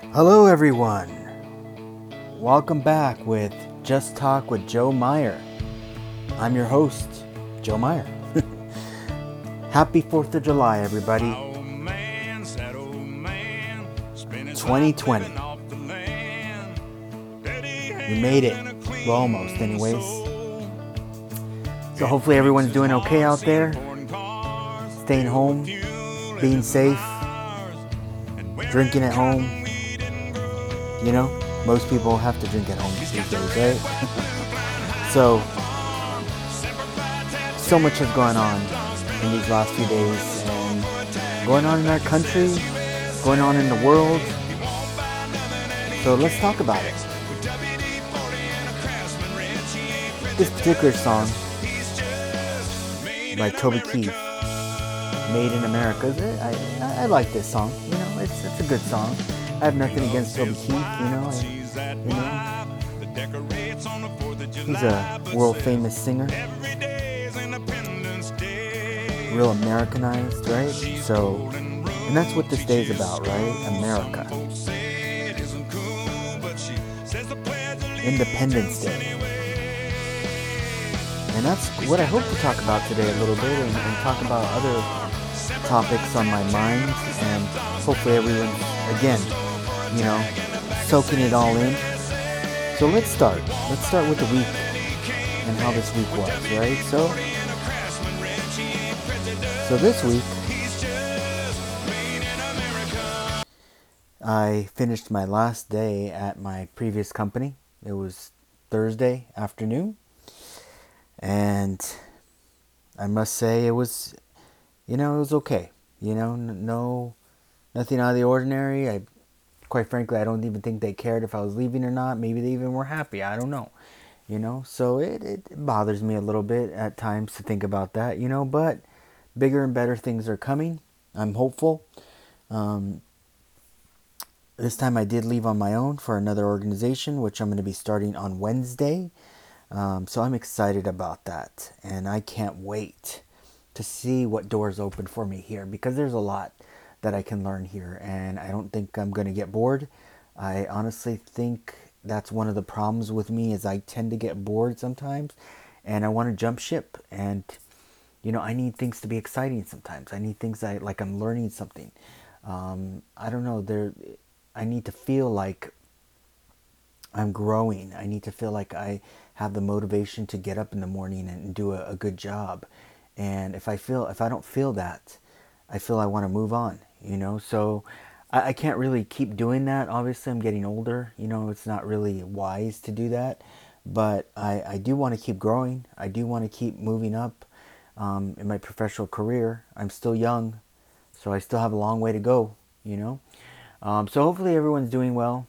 Hello, everyone. Welcome back with Just Talk with Joe Meyer. I'm your host, Joe Meyer. Happy 4th of July, everybody. 2020. We made it. Well, almost, anyways. So, hopefully, everyone's doing okay out there. Staying home, being safe, drinking at home. You know, most people have to drink at home these days, right? so, so much has gone on in these last few days and going on in our country, going on in the world. So let's talk about it. This particular song by Toby Keith, Made in America, I, I, I like this song. You know, it's, it's a good song. I have nothing against Toby Keith, you know. And, you know, he's a world famous singer, real Americanized, right? So, and that's what this day is about, right? America. Independence Day. And that's what I hope to talk about today a little bit and, and talk about other topics on my mind and hopefully everyone again you know soaking it all in. So let's start. Let's start with the week and how this week was right? So so this week i finished my last day at my previous company. It was thursday afternoon. And i must say it was you know, it was okay. You know, no, nothing out of the ordinary. I, quite frankly, I don't even think they cared if I was leaving or not. Maybe they even were happy. I don't know. You know, so it, it bothers me a little bit at times to think about that, you know, but bigger and better things are coming. I'm hopeful. Um, this time I did leave on my own for another organization, which I'm going to be starting on Wednesday. Um, so I'm excited about that, and I can't wait to see what doors open for me here because there's a lot that I can learn here and I don't think I'm going to get bored. I honestly think that's one of the problems with me is I tend to get bored sometimes and I want to jump ship and you know I need things to be exciting sometimes. I need things that like I'm learning something. Um, I don't know there I need to feel like I'm growing. I need to feel like I have the motivation to get up in the morning and do a, a good job and if I feel if I don't feel that, I feel I want to move on. You know, so I, I can't really keep doing that. Obviously, I'm getting older. You know, it's not really wise to do that. But I, I do want to keep growing. I do want to keep moving up um, in my professional career. I'm still young, so I still have a long way to go. You know, um, so hopefully everyone's doing well.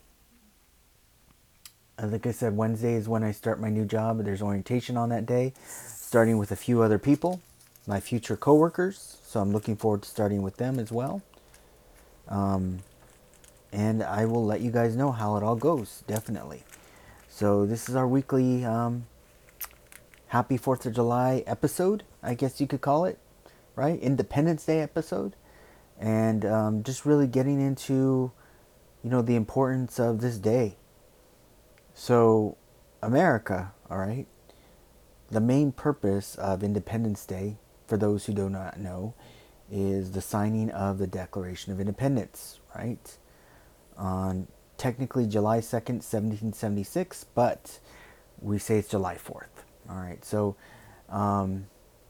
Like I said, Wednesday is when I start my new job. There's orientation on that day, starting with a few other people my future coworkers. So I'm looking forward to starting with them as well. Um, and I will let you guys know how it all goes, definitely. So this is our weekly um, Happy Fourth of July episode, I guess you could call it, right? Independence Day episode, and um, just really getting into, you know, the importance of this day. So, America, all right. The main purpose of Independence Day for those who do not know, is the signing of the Declaration of Independence, right? On technically July 2nd, 1776, but we say it's July 4th. All right, so, um,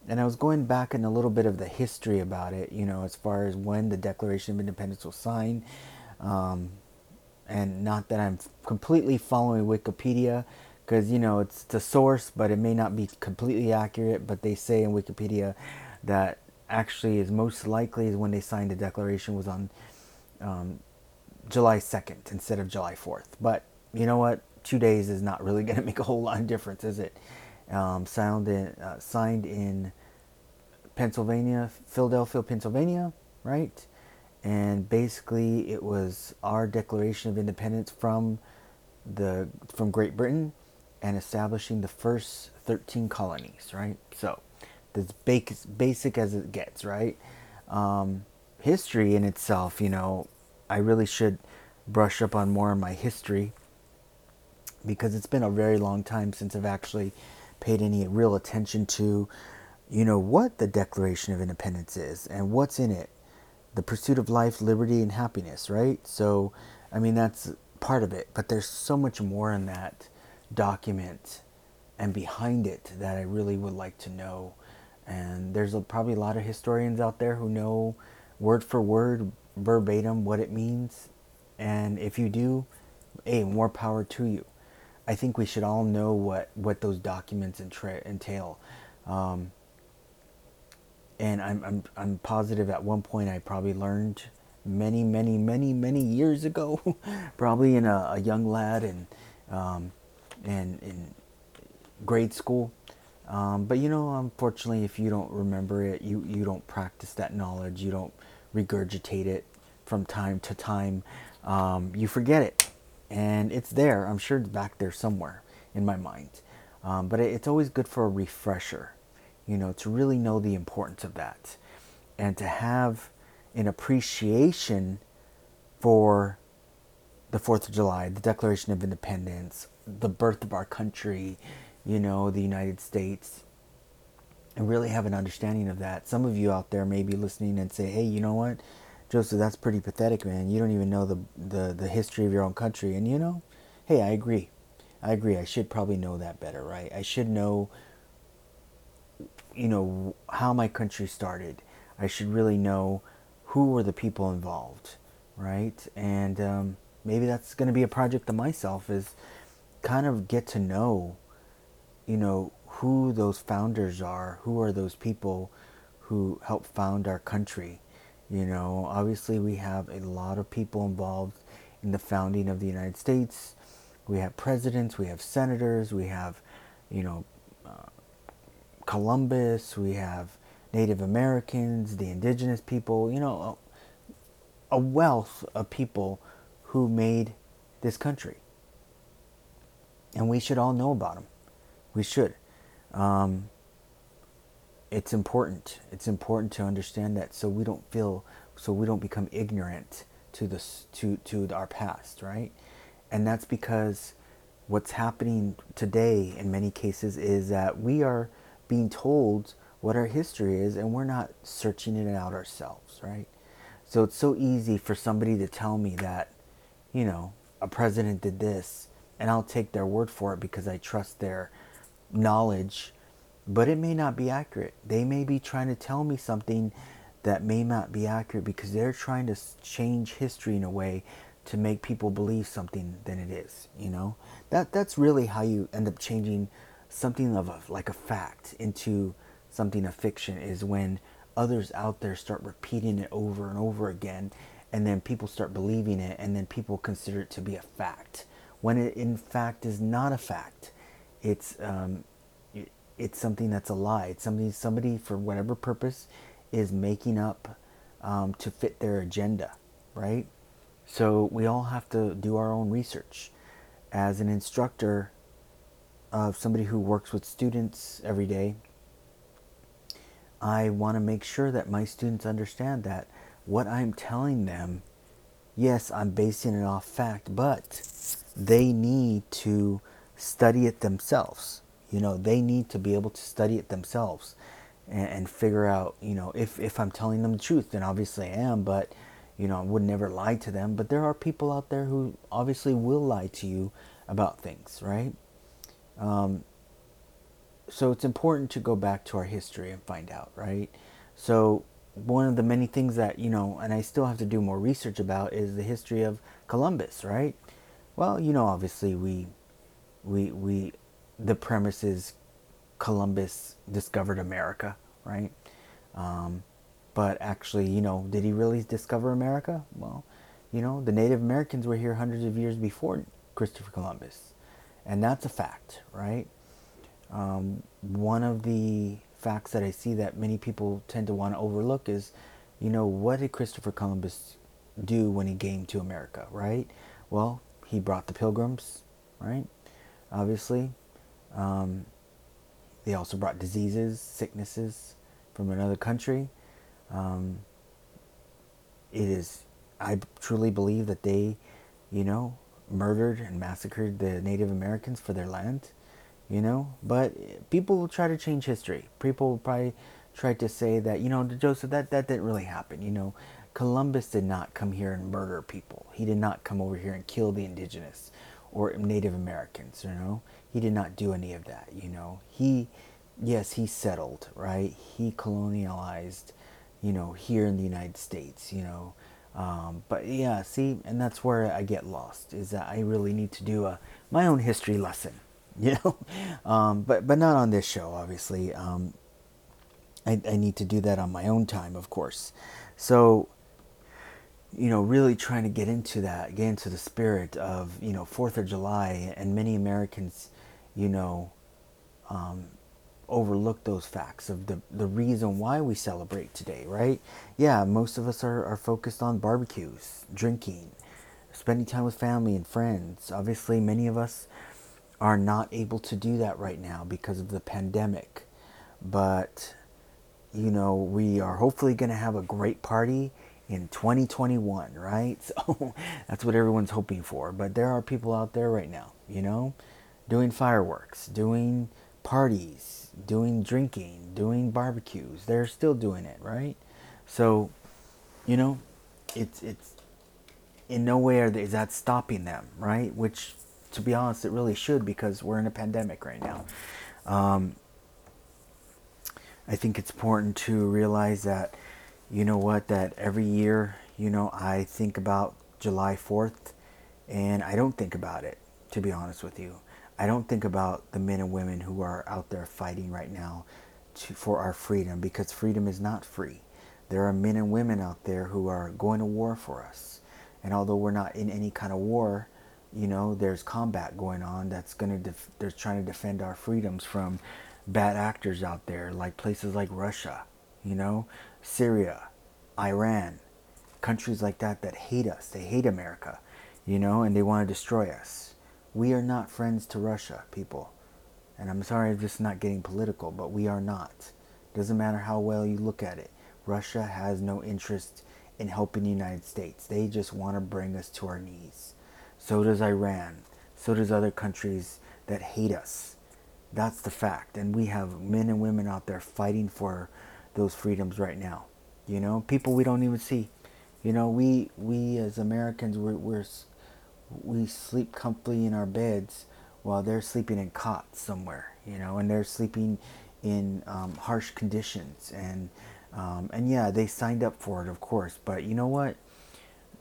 and I was going back in a little bit of the history about it, you know, as far as when the Declaration of Independence was signed. Um, and not that I'm completely following Wikipedia, because you know it's the source, but it may not be completely accurate. But they say in Wikipedia that actually is most likely is when they signed the declaration was on um, July 2nd instead of July 4th. But you know what? Two days is not really going to make a whole lot of difference, is it? Um, signed in, uh, signed in Pennsylvania, Philadelphia, Pennsylvania, right? And basically, it was our Declaration of Independence from the from Great Britain and establishing the first 13 colonies, right? So, as basic as it gets, right? Um, history in itself, you know, I really should brush up on more of my history because it's been a very long time since I've actually paid any real attention to, you know, what the Declaration of Independence is and what's in it. The pursuit of life, liberty, and happiness, right? So, I mean, that's part of it, but there's so much more in that document and behind it that I really would like to know. And there's a, probably a lot of historians out there who know word for word, verbatim, what it means. And if you do, hey, more power to you. I think we should all know what, what those documents entail. Um, and I'm, I'm, I'm positive at one point I probably learned many, many, many, many years ago, probably in a, a, young lad and, um, and in grade school. Um, but you know, unfortunately, if you don't remember it, you, you don't practice that knowledge, you don't regurgitate it from time to time, um, you forget it. And it's there, I'm sure it's back there somewhere in my mind. Um, but it, it's always good for a refresher, you know, to really know the importance of that and to have an appreciation for the 4th of July, the Declaration of Independence, the birth of our country, you know, the United States, and really have an understanding of that. Some of you out there may be listening and say, hey, you know what? Joseph, that's pretty pathetic, man. You don't even know the, the, the history of your own country. And you know, hey, I agree. I agree. I should probably know that better, right? I should know, you know, how my country started. I should really know who were the people involved, right? And um, maybe that's going to be a project of myself is kind of get to know, you know, who those founders are, who are those people who helped found our country. You know, obviously we have a lot of people involved in the founding of the United States. We have presidents, we have senators, we have, you know, uh, Columbus, we have Native Americans, the indigenous people, you know, a, a wealth of people who made this country. And we should all know about them. We should. Um, it's important. It's important to understand that so we don't feel, so we don't become ignorant to this, to, to our past, right? And that's because what's happening today in many cases is that we are being told what our history is and we're not searching it out ourselves, right? So it's so easy for somebody to tell me that, you know, a president did this and I'll take their word for it because I trust their knowledge, but it may not be accurate. They may be trying to tell me something that may not be accurate because they're trying to change history in a way to make people believe something than it is, you know? That that's really how you end up changing something of a, like a fact into something of fiction is when others out there start repeating it over and over again and then people start believing it and then people consider it to be a fact when it in fact is not a fact it's um, it's something that's a lie. It's something somebody for whatever purpose is making up um, to fit their agenda right? So we all have to do our own research. As an instructor of somebody who works with students every day I want to make sure that my students understand that what I'm telling them, yes, I'm basing it off fact, but they need to study it themselves. You know, they need to be able to study it themselves and, and figure out, you know, if, if I'm telling them the truth, then obviously I am, but, you know, I would never lie to them. But there are people out there who obviously will lie to you about things, right? Um, so it's important to go back to our history and find out, right? So one of the many things that, you know, and I still have to do more research about is the history of Columbus, right? Well, you know, obviously we we we the premise is Columbus discovered America, right? Um, but actually, you know, did he really discover America? Well, you know, the Native Americans were here hundreds of years before Christopher Columbus. And that's a fact, right? Um, one of the facts that I see that many people tend to want to overlook is, you know, what did Christopher Columbus do when he came to America, right? Well, he brought the pilgrims, right? Obviously. Um, they also brought diseases, sicknesses from another country. Um, it is, I truly believe that they you know, murdered and massacred the Native Americans for their land, you know. But people will try to change history. People will probably try to say that, you know, Joseph, that, that didn't really happen, you know. Columbus did not come here and murder people. He did not come over here and kill the indigenous or Native Americans, you know. He did not do any of that, you know. He, yes, he settled, right? He colonialized, you know, here in the United States, you know. Um, but yeah, see, and that's where I get lost is that I really need to do a my own history lesson, you know. Um, but but not on this show, obviously. Um, I, I need to do that on my own time, of course. So you know, really trying to get into that, get into the spirit of, you know, Fourth of July, and many Americans, you know, um, overlook those facts of the, the reason why we celebrate today, right? Yeah, most of us are, are focused on barbecues, drinking, spending time with family and friends. Obviously, many of us are not able to do that right now because of the pandemic. But, you know, we are hopefully going to have a great party in 2021, right? So that's what everyone's hoping for. But there are people out there right now, you know, doing fireworks, doing parties, doing drinking, doing barbecues. They're still doing it, right? So, you know, it's it's in no way is that stopping them, right? Which, to be honest, it really should because we're in a pandemic right now. Um, I think it's important to realize that you know what, that every year, you know, I think about July 4th and I don't think about it, to be honest with you. I don't think about the men and women who are out there fighting right now to, for our freedom because freedom is not free. There are men and women out there who are going to war for us. And although we're not in any kind of war, you know, there's combat going on that's going to, def- they're trying to defend our freedoms from bad actors out there, like places like Russia, you know, Syria, Iran, countries like that that hate us. They hate America, you know, and they want to destroy us. We are not friends to Russia, people. And I'm sorry I'm just not getting political, but we are not. Doesn't matter how well you look at it. Russia has no interest in helping the United States. They just want to bring us to our knees. So does Iran. So does other countries that hate us. That's the fact. And we have men and women out there fighting for those freedoms right now. You know, people we don't even see. You know, we we as Americans we're, we're we sleep comfortably in our beds while they're sleeping in cots somewhere. You know, and they're sleeping in um, harsh conditions and um, and yeah, they signed up for it, of course. But you know what?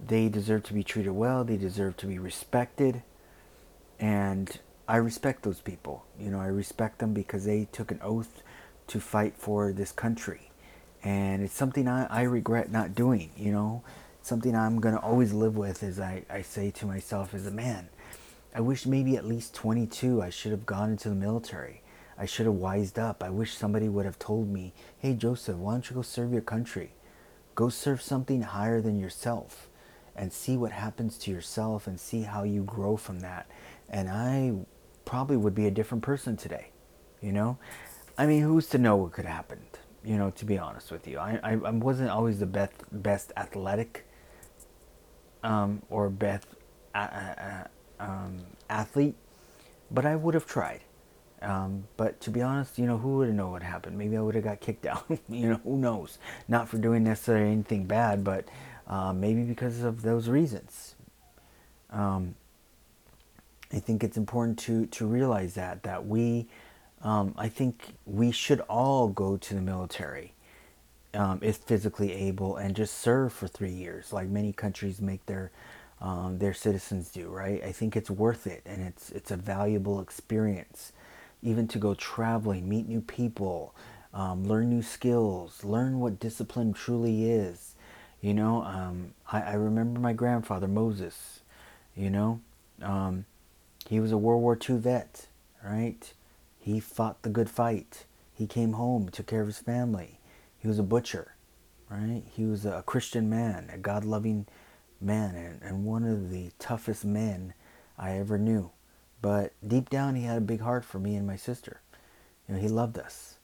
They deserve to be treated well. They deserve to be respected, and I respect those people. You know, I respect them because they took an oath to fight for this country. And it's something I, I regret not doing, you know. Something I'm going to always live with as I, I say to myself as a man. I wish maybe at least 22 I should have gone into the military. I should have wised up. I wish somebody would have told me, hey, Joseph, why don't you go serve your country? Go serve something higher than yourself and see what happens to yourself and see how you grow from that. And I probably would be a different person today, you know? I mean, who's to know what could happen? You know, to be honest with you, I I, I wasn't always the best best athletic, um, or best uh, uh, um, athlete, but I would have tried. Um, but to be honest, you know, who would have known what happened? Maybe I would have got kicked out. you know, who knows? Not for doing necessarily anything bad, but uh, maybe because of those reasons. Um, I think it's important to to realize that that we um, I think we should all go to the military um, if physically able and just serve for three years, like many countries make their um, their citizens do. Right? I think it's worth it, and it's it's a valuable experience, even to go traveling, meet new people, um, learn new skills, learn what discipline truly is. You know, um, I, I remember my grandfather Moses. You know, um, he was a World War II vet, right? He fought the good fight. He came home, took care of his family. He was a butcher, right? He was a Christian man, a God loving man, and, and one of the toughest men I ever knew. But deep down, he had a big heart for me and my sister. You know, he loved us,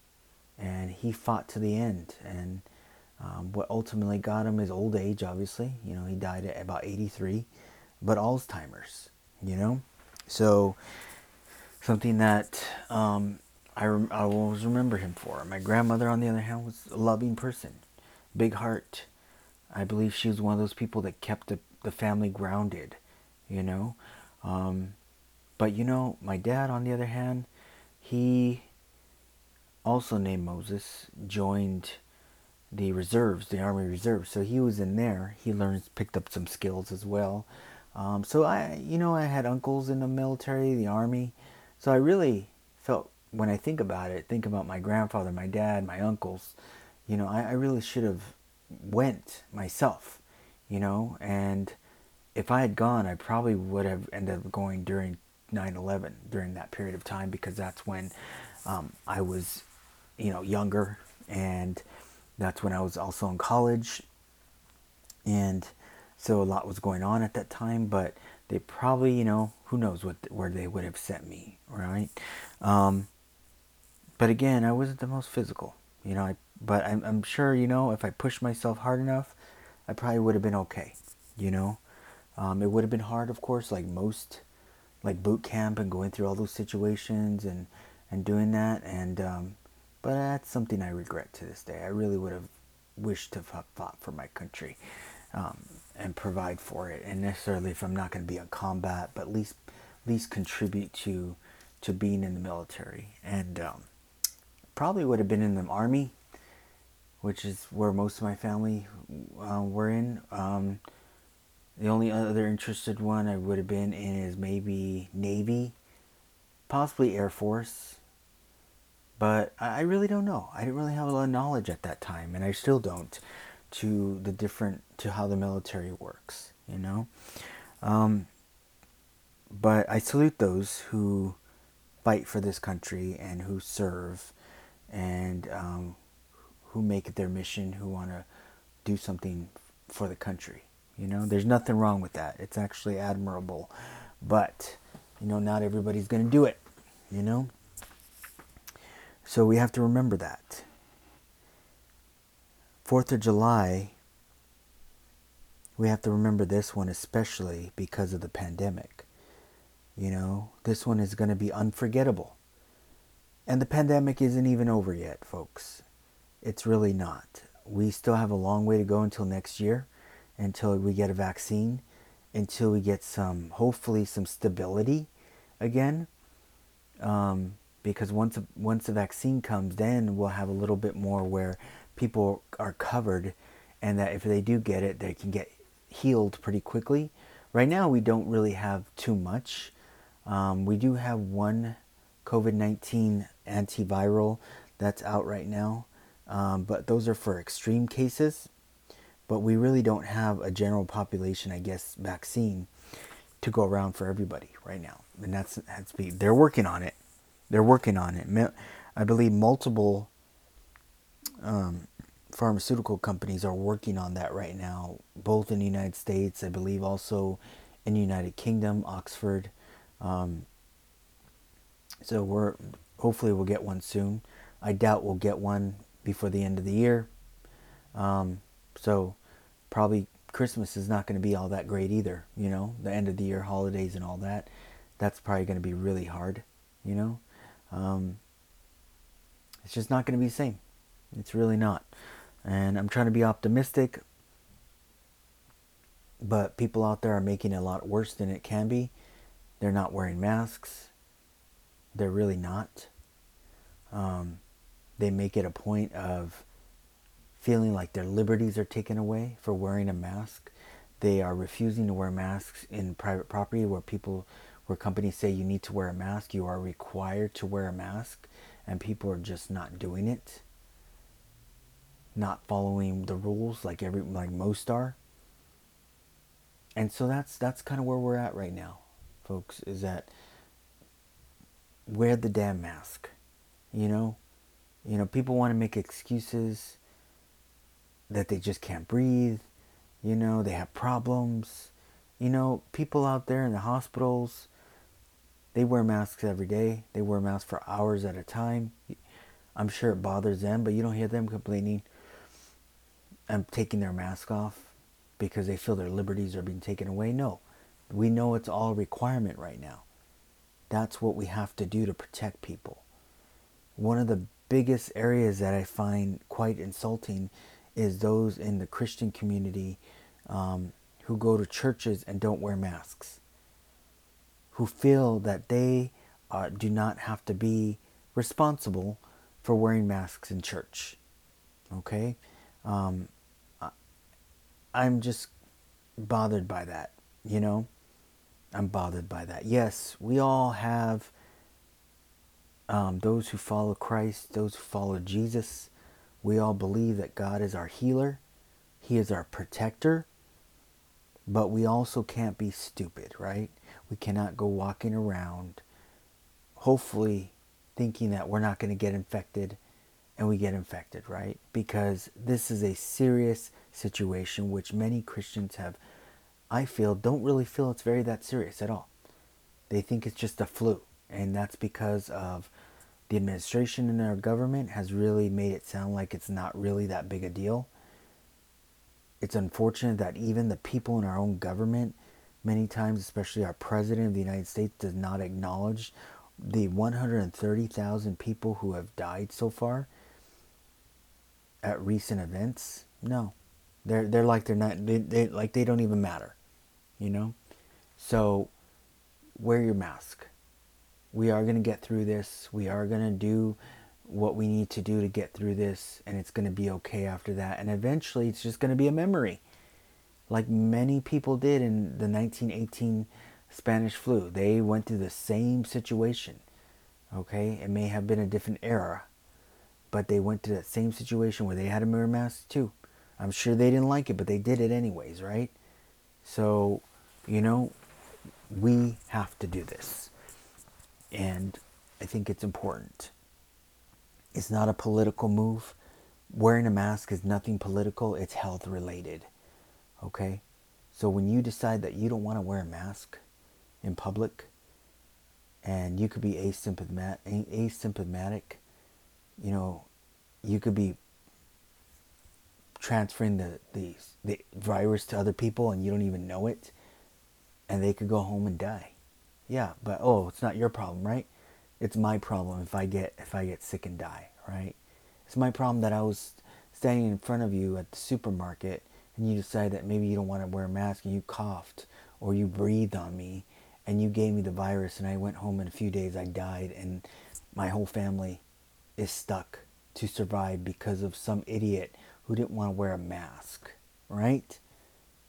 and he fought to the end. And um, what ultimately got him is old age, obviously. You know, he died at about 83. but Alzheimer's, you know? So, something that um, I, rem- I always remember him for. My grandmother, on the other hand, was a loving person, big heart. I believe she was one of those people that kept the, the family grounded, you know? Um, but, you know, my dad, on the other hand, he also named Moses, joined the reserves, the Army Reserves. So he was in there. He learned, picked up some skills as well. Um, so I, you know, I had uncles in the military, the Army. So I really felt, when I think about it, think about my grandfather, my dad, my uncles. You know, I, I really should have went myself. You know, and if I had gone, I probably would have ended up going during 9/11 during that period of time because that's when um, I was, you know, younger and that's when I was also in college. And so a lot was going on at that time, but they probably, you know, who knows what where they would have sent me, right? Um, but again, I wasn't the most physical, you know. I, but I'm, I'm sure, you know, if I pushed myself hard enough, I probably would have been okay, you know. Um, it would have been hard, of course, like most, like boot camp and going through all those situations and and doing that, and um, but that's something I regret to this day. I really would have wished to have fought for my country um, and provide for it. And necessarily, if I'm not going to be in combat, but at least at least contribute to to being in the military. And um, probably would have been in the army, which is where most of my family uh, were in. Um, the only other interested one I would have been in is maybe Navy, possibly Air Force. But I really don't know. I didn't really have a lot of knowledge at that time, and I still don't, to the different to how the military works. You know, um, but I salute those who fight for this country and who serve, and um, who make it their mission, who want to do something for the country. You know, there's nothing wrong with that. It's actually admirable, but you know, not everybody's going to do it. You know. So we have to remember that. Fourth of July, we have to remember this one especially because of the pandemic. You know, this one is going to be unforgettable. And the pandemic isn't even over yet, folks. It's really not. We still have a long way to go until next year, until we get a vaccine, until we get some, hopefully, some stability again. Um, because once once the vaccine comes, then we'll have a little bit more where people are covered, and that if they do get it, they can get healed pretty quickly. Right now, we don't really have too much. Um, we do have one COVID 19 antiviral that's out right now, um, but those are for extreme cases. But we really don't have a general population, I guess, vaccine to go around for everybody right now. And that's, that's they're working on it. They're working on it. I believe multiple um, pharmaceutical companies are working on that right now, both in the United States, I believe also in the United Kingdom, Oxford. Um, so we're hopefully we'll get one soon. I doubt we'll get one before the end of the year. Um, so probably Christmas is not going to be all that great either. You know, the end of the year holidays and all that. That's probably going to be really hard. You know, um, it's just not going to be the same. It's really not. And I'm trying to be optimistic, but people out there are making it a lot worse than it can be. They're not wearing masks. They're really not. Um, they make it a point of feeling like their liberties are taken away for wearing a mask. They are refusing to wear masks in private property where people where companies say you need to wear a mask, you are required to wear a mask, and people are just not doing it, not following the rules like every like most are. And so that's that's kind of where we're at right now, folks. Is that wear the damn mask, you know, you know people want to make excuses that they just can't breathe, you know they have problems, you know people out there in the hospitals they wear masks every day. They wear masks for hours at a time. I'm sure it bothers them, but you don't hear them complaining and taking their mask off because they feel their liberties are being taken away. No, We know it's all requirement right now. That's what we have to do to protect people. One of the biggest areas that I find quite insulting is those in the Christian community um, who go to churches and don't wear masks, who feel that they uh, do not have to be responsible for wearing masks in church. Okay? Um, I'm just bothered by that, you know? I'm bothered by that. Yes, we all have um, those who follow Christ, those who follow Jesus. We all believe that God is our healer, He is our protector, but we also can't be stupid, right? We cannot go walking around, hopefully, thinking that we're not going to get infected and we get infected, right? Because this is a serious situation which many Christians have, I feel, don't really feel it's very that serious at all. They think it's just a flu, and that's because of the administration in our government has really made it sound like it's not really that big a deal. It's unfortunate that even the people in our own government, many times, especially our president of the United States, does not acknowledge the 130,000 people who have died so far at recent events. No, they're they're like they're not they, they like they don't even matter, you know. So wear your mask. We are to get through this. We are to do what we need to do to get through this, and it's to be okay after that. And eventually, it's just to be a memory, like many people did in the 1918 Spanish flu. They went through the same situation. Okay, it may have been a different era, but they went to that same situation where they had a mirror mask too. I'm sure they didn't like it, but they did it anyways, right? So, you know, we have to do this. And I think it's important. It's not a political move. Wearing a mask is nothing political, it's health related. Okay? So when you decide that you don't want to wear a mask in public, and you could be asymptomatic, asymptomatic you know, you could be transferring the, the, the virus to other people and you don't even know it, and they could go home and die. Yeah, but oh, it's not your problem, right? It's my problem if I get if I get sick and die, right? It's my problem that I was standing in front of you at the supermarket and you decided that maybe you don't want to wear a mask and you coughed or you breathed on me and you gave me the virus and I went home in a few days I died and my whole family is stuck to survive because of some idiot who didn't want to wear a mask, right?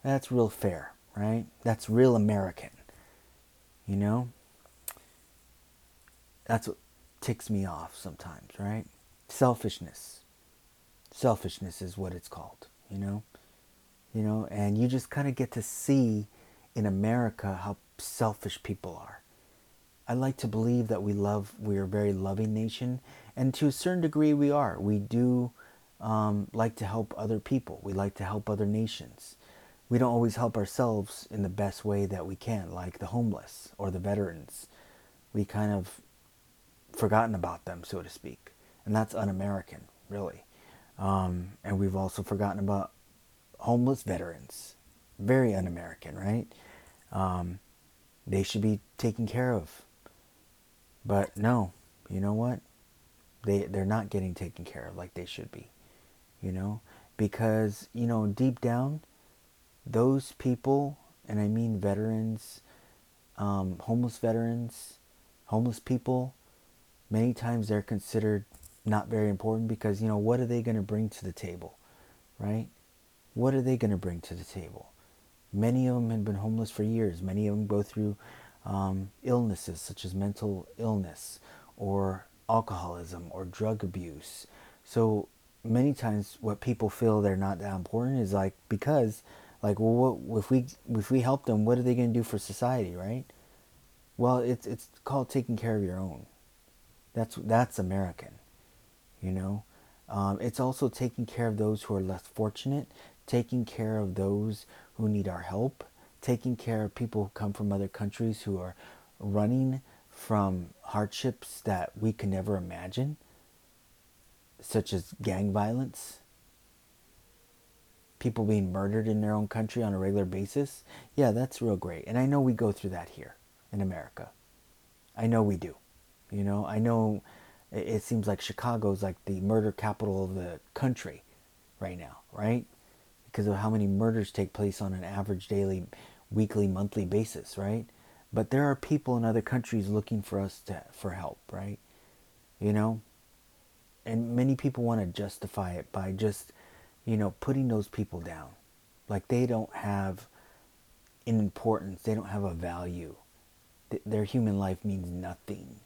That's real fair, right? That's real American. You know? That's what ticks me off sometimes, right? Selfishness. Selfishness is what it's called, you know? You know, and you just kind of get to see in America how selfish people are. I like to believe that we love, we are a very loving nation, and to a certain degree, we are. We do um, like to help other people, we like to help other nations. We don't always help ourselves in the best way that we can, like the homeless or the veterans. We kind of forgotten about them, so to speak. And that's un American, really. Um, and we've also forgotten about homeless veterans. Very un American, right? Um, they should be taken care of. But no, you know what? They they're not getting taken care of like they should be. You know? Because, you know, deep down, those people, and I mean veterans, um, homeless veterans, homeless people, many times they're considered not very important because, you know, what are they going to bring to the table? Right? What are they going to bring to the table? Many of them have been homeless for years. Many of them go through um, illnesses such as mental illness or alcoholism or drug abuse. So many times, what people feel they're not that important is like because, like, well, what, if we if we help them, what are they going to do for society, right? Well, it's it's called taking care of your own. That's that's American, you know. Um, it's also taking care of those who are less fortunate, taking care of those who need our help, taking care of people who come from other countries who are running from hardships that we can never imagine, such as gang violence. people being murdered in their own country on a regular basis, yeah, that's real great. And I know we go through that here in America. I know we do. You know, I know it seems like Chicago's like the murder capital of the country right now, right? Because of how many murders take place on an average daily, weekly, monthly basis, right? But there are people in other countries looking for us to, for help, right? You know? And many people want to justify it by just, you know, putting those people down. Like they don't have an importance, they don't have a value. Their human life means nothing.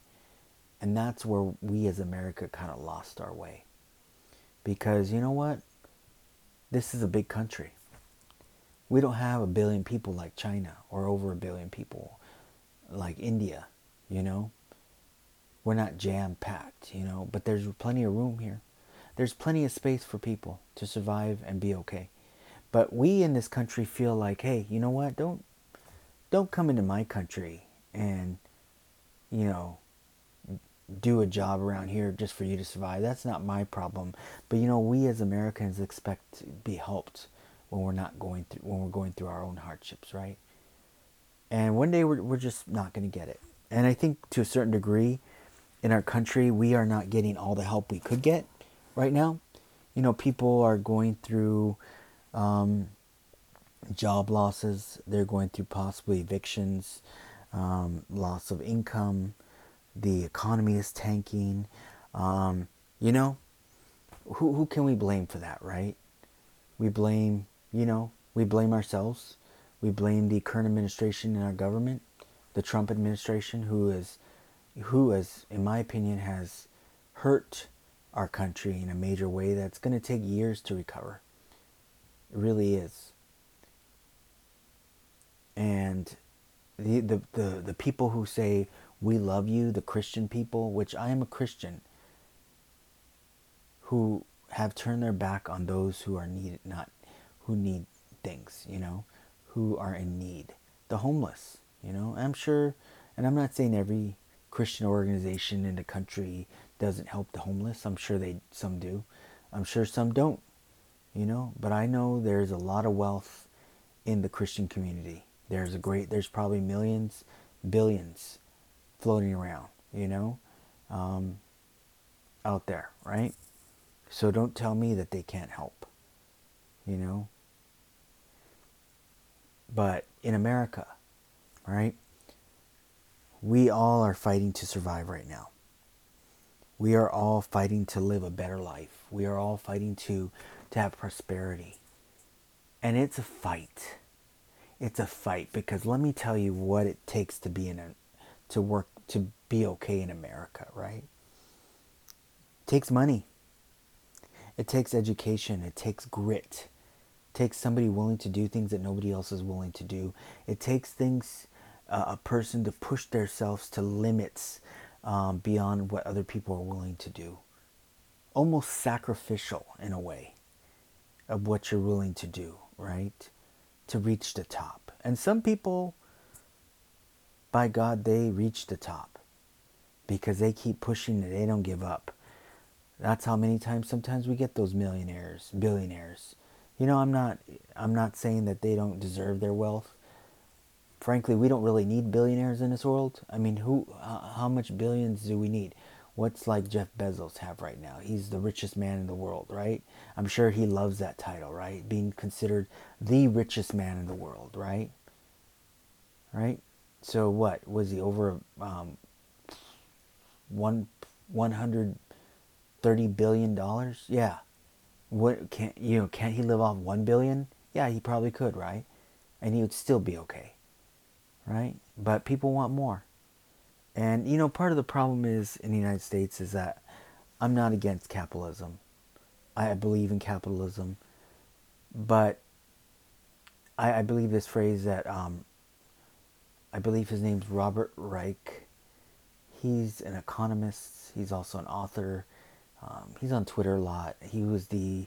And that's where we as America kind of lost our way. Because you know what? This is a big country. We don't have a billion people like China or over a billion people like India, you know? We're not jam packed, you know, but there's plenty of room here. There's plenty of space for people to survive and be okay. But we in this country feel like, hey, you know what? Don't don't come into my country and you know do a job around here just for you to survive. That's not my problem. But you know, we as Americans expect to be helped when we're not going through when we're going through our own hardships, right? And one day we're, we're just not going to get it. And I think to a certain degree in our country, we are not getting all the help we could get right now. You know, people are going through um, job losses, they're going through possibly evictions, um, loss of income, the economy is tanking. Um, you know, who, who can we blame for that, right? We blame, you know, we blame ourselves we blame the current administration in our government, the Trump administration, who is, who is, in my opinion, has hurt our country in a major way that's going to take years to recover. It really is. And the, the, the, the people who say, we love you, the Christian people, which I am a Christian, who have turned their back on those who are needed, not who need things, you know who are in need, the homeless. You know, I'm sure, and I'm not saying every Christian organization in the country doesn't help the homeless. I'm sure they some do. I'm sure some don't. You know, but I know there's a lot of wealth in the Christian community. There's a great there's probably millions, billions floating around, you know, um, out there, right? So don't tell me that they can't help. You know, but in America, right, we all are fighting to survive right now. We are all fighting to live a better life. We are all fighting to, to have prosperity. And it's a fight. It's a fight because let me tell you what it takes to be in a, to work, to be okay in America, right? It takes money. It takes education. It takes grit takes somebody willing to do things that nobody else is willing to do. It takes things, uh, a person to push themselves to limits um, beyond what other people are willing to do. Almost sacrificial in a way of what you're willing to do, right? To reach the top. And some people, by God, they reach the top because they keep pushing it. They don't give up. That's how many times sometimes we get those millionaires, billionaires you know, I'm not I'm not saying that they don't deserve their wealth. Frankly, we don't really need billionaires in this world. I mean, who uh, how much billions do we need? What's like Jeff Bezos have right now? He's the richest man in the world, right? I'm sure he loves that title, right? Being considered the richest man in the world, right? Right? So what was he over um, one one hundred thirty billion dollars? Yeah, what can you know? Can't he live off one billion? Yeah, he probably could, right? And he would still be okay, right? But people want more, and you know, part of the problem is in the United States is that I'm not against capitalism. I believe in capitalism, but I, I believe this phrase that um, I believe his name's Robert Reich. He's an economist. He's also an author um, he's on Twitter a lot. He was the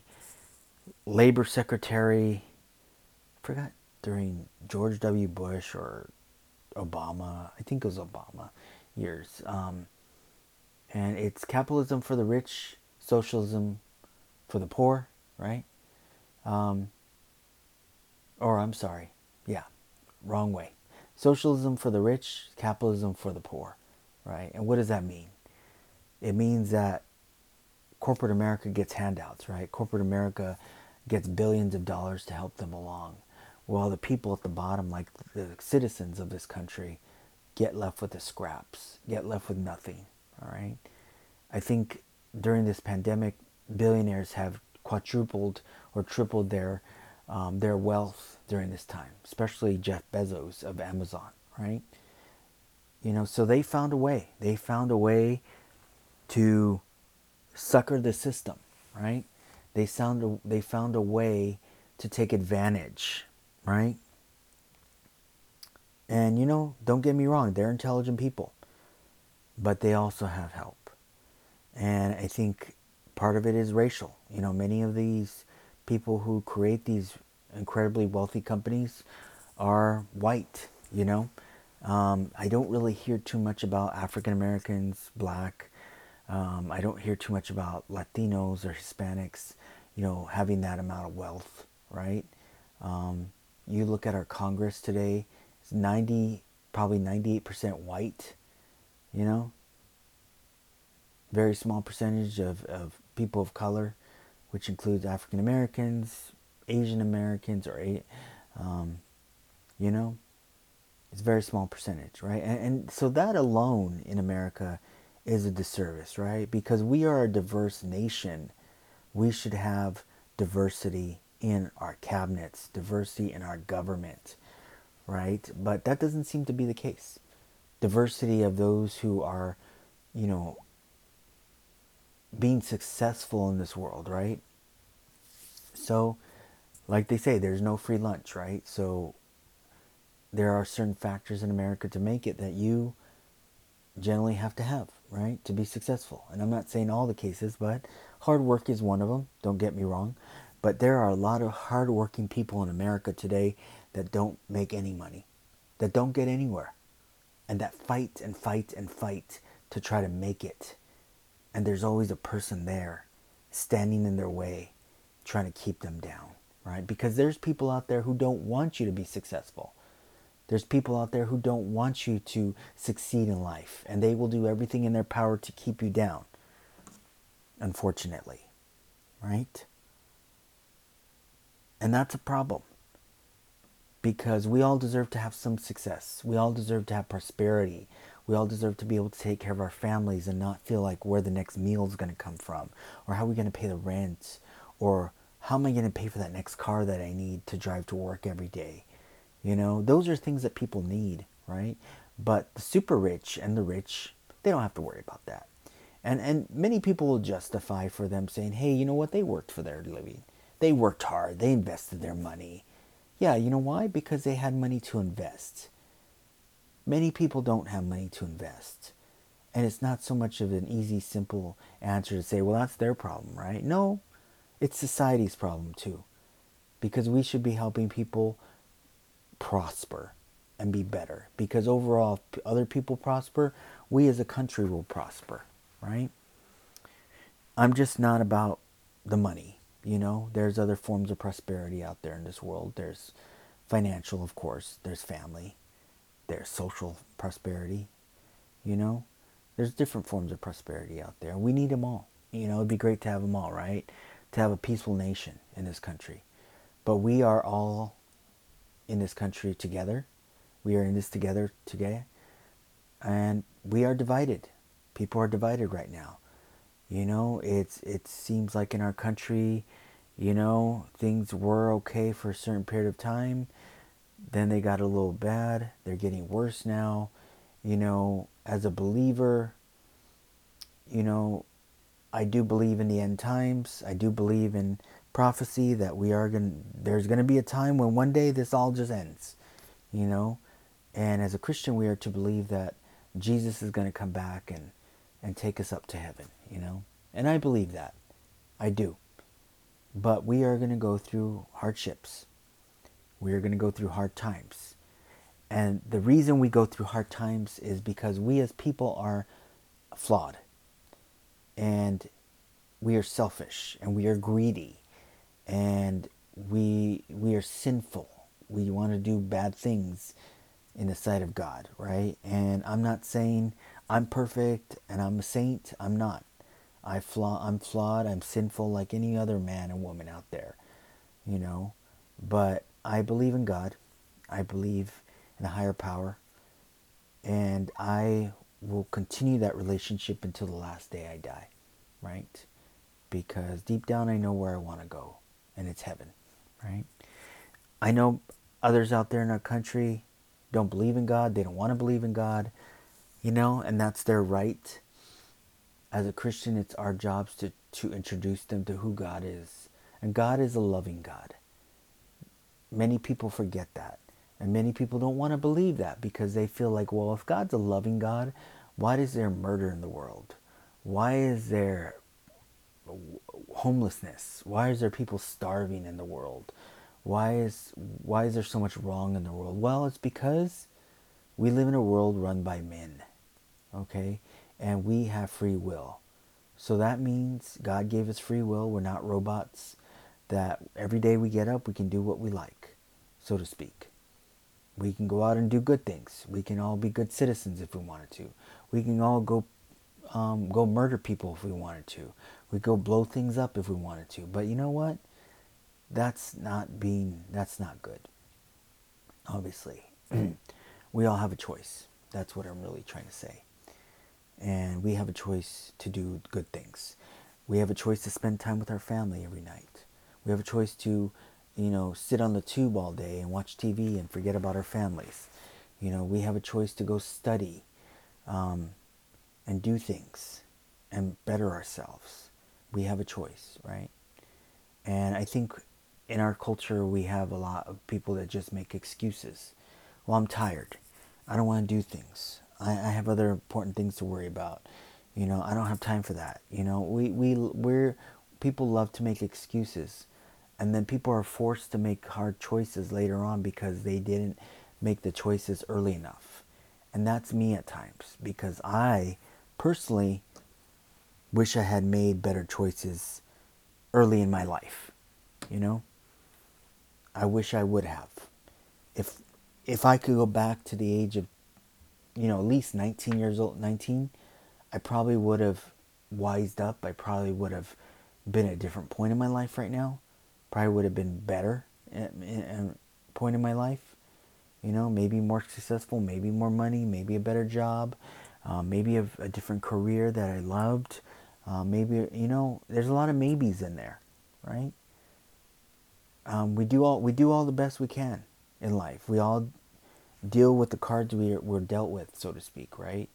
labor secretary, I forgot during George W. Bush or Obama. I think it was Obama years. Um, and it's capitalism for the rich, socialism for the poor, right? Um, Or, I'm sorry, yeah, wrong way. Socialism for the rich, capitalism for the poor, right? And what does that mean? It means that corporate America gets handouts, right? Corporate America gets billions of dollars to help them along, while the people at the bottom, like the citizens of this country, get left with the scraps, get left with nothing, all right? I think during this pandemic, billionaires have quadrupled or tripled their um, their wealth during this time, especially Jeff Bezos of Amazon, right? You know, so they found a way. They found a way to sucker the system, right? They found a, they found a way to take advantage, right? And you know, don't get me wrong, they're intelligent people, but they also have help. And I think part of it is racial. You know, many of these people who create these incredibly wealthy companies are white, you know. Um, I don't really hear too much about African Americans, black, um, I don't hear too much about Latinos or Hispanics, you know, having that amount of wealth, right? Um, you look at our Congress today, it's 90, probably 98% white, you know? Very small percentage of, of people of color, which includes African Americans, Asian Americans, or, um, you know? It's a very small percentage, right? And, and so that alone in America is a disservice, right? Because we are a diverse nation. We should have diversity in our cabinets, diversity in our government, right? But that doesn't seem to be the case. Diversity of those who are, you know, being successful in this world, right? So, like they say, there's no free lunch, right? So, there are certain factors in America to make it that you generally have to have, right, to be successful. And I'm not saying all the cases, but hard work is one of them. Don't get me wrong. But there are a lot of hardworking people in America today that don't make any money, that don't get anywhere, and that fight and fight and fight to try to make it. And there's always a person there standing in their way, trying to keep them down, right? Because there's people out there who don't want you to be successful. There's people out there who don't want you to succeed in life, and they will do everything in their power to keep you down, unfortunately. Right? And that's a problem because we all deserve to have some success. We all deserve to have prosperity. We all deserve to be able to take care of our families and not feel like where the next meal is going to come from, or how are we going to pay the rent, or how am I going to pay for that next car that I need to drive to work every day? You know, those are things that people need, right? But the super rich and the rich, they don't have to worry about that. And and many people will justify for them saying, "Hey, you know what? They worked for their living. They worked hard. They invested their money." Yeah, you know why? Because they had money to invest. Many people don't have money to invest. And it's not so much of an easy, simple answer to say, well, that's their problem, right? No, it's society's problem too. Because we should be helping people prosper and be better. Because overall, if other people prosper, we as a country will prosper, right? I'm just not about the money. You know, there's other forms of prosperity out there in this world. There's financial, of course, there's family, there's social prosperity, you know, there's different forms of prosperity out there. We need them all. You know, it'd be great to have them all, right? To have a peaceful nation in this country. But we are all in this country together. We are in this together today. And we are divided. People are divided right now. You know, it's it seems like in our country, you know, things were okay for a certain period of time. Then they got a little bad. They're getting worse now. You know, as a believer, you know, I do believe in the end times. I do believe in prophecy that we are going there's going to be a time when one day this all just ends you know? And as a christian we are to believe that jesus is going to come back and and take us up to heaven you know? And i believe that. I do. But we are going to go through hardships. We are going to go through hard times. And the reason we go through hard times is because we as people are flawed. And we are selfish and we are greedy and we we are sinful We want to do bad things in the sight of God, right? And I'm not saying I'm perfect and I'm a saint. I'm not. I flaw I'm flawed, I'm sinful like any other man and woman out there. You know, but I believe in God. I believe in a higher power. And I will continue that relationship until the last day I die, right? Because deep down I know where I want to go, and it's heaven, right? I know others out there in our country don't believe in God, they don't want to believe in God, you know, and that's their right. As a Christian, it's our jobs to, to introduce them to who God is. And God is a loving God. Many people forget that. And many people don't want to believe that because they feel like, well, if God's a loving God, why is there murder in the world? Why is there homelessness? Why is there people starving in the world? Why is why is there so much wrong in the world? Well, it's because we live in a world run by men. Okay? And we have free will. So that means God gave us free will. We're not robots that every day we get up we can do what we like, so to speak. We can go out and do good things. We can all be good citizens if we wanted to. We can all go um, go murder people if we wanted to. We go blow things up if we wanted to. But you know what? That's not being that's not good. Obviously. we all have a choice. That's what I'm really trying to say. And we have a choice to do good things. We have a choice to spend time with our family every night. We have a choice to, you know, sit on the tube all day and watch TV and forget about our families. You know, we have a choice to go study um, and do things and better ourselves. We have a choice, right? And I think in our culture, we have a lot of people that just make excuses. Well, I'm tired. I don't want to do things. I, I have other important things to worry about. You know, I don't have time for that. You know, we, we, we're, people love to make excuses. And then people are forced to make hard choices later on because they didn't make the choices early enough. And that's me at times because I personally wish I had made better choices early in my life. You know? I wish I would have. If if I could go back to the age of you know, at least 19 years old, 19, I probably would have wised up. I probably would have been at a different point in my life right now. Probably would have been better at, a point in my life. You know, maybe more successful, maybe more money, maybe a better job, uh, maybe a, a, different career that I loved. Uh, maybe you know, there's a lot of maybes in there, right? Um, we do all we do all the best we can in life. We all deal with the cards we are, we're dealt with, so to speak, right?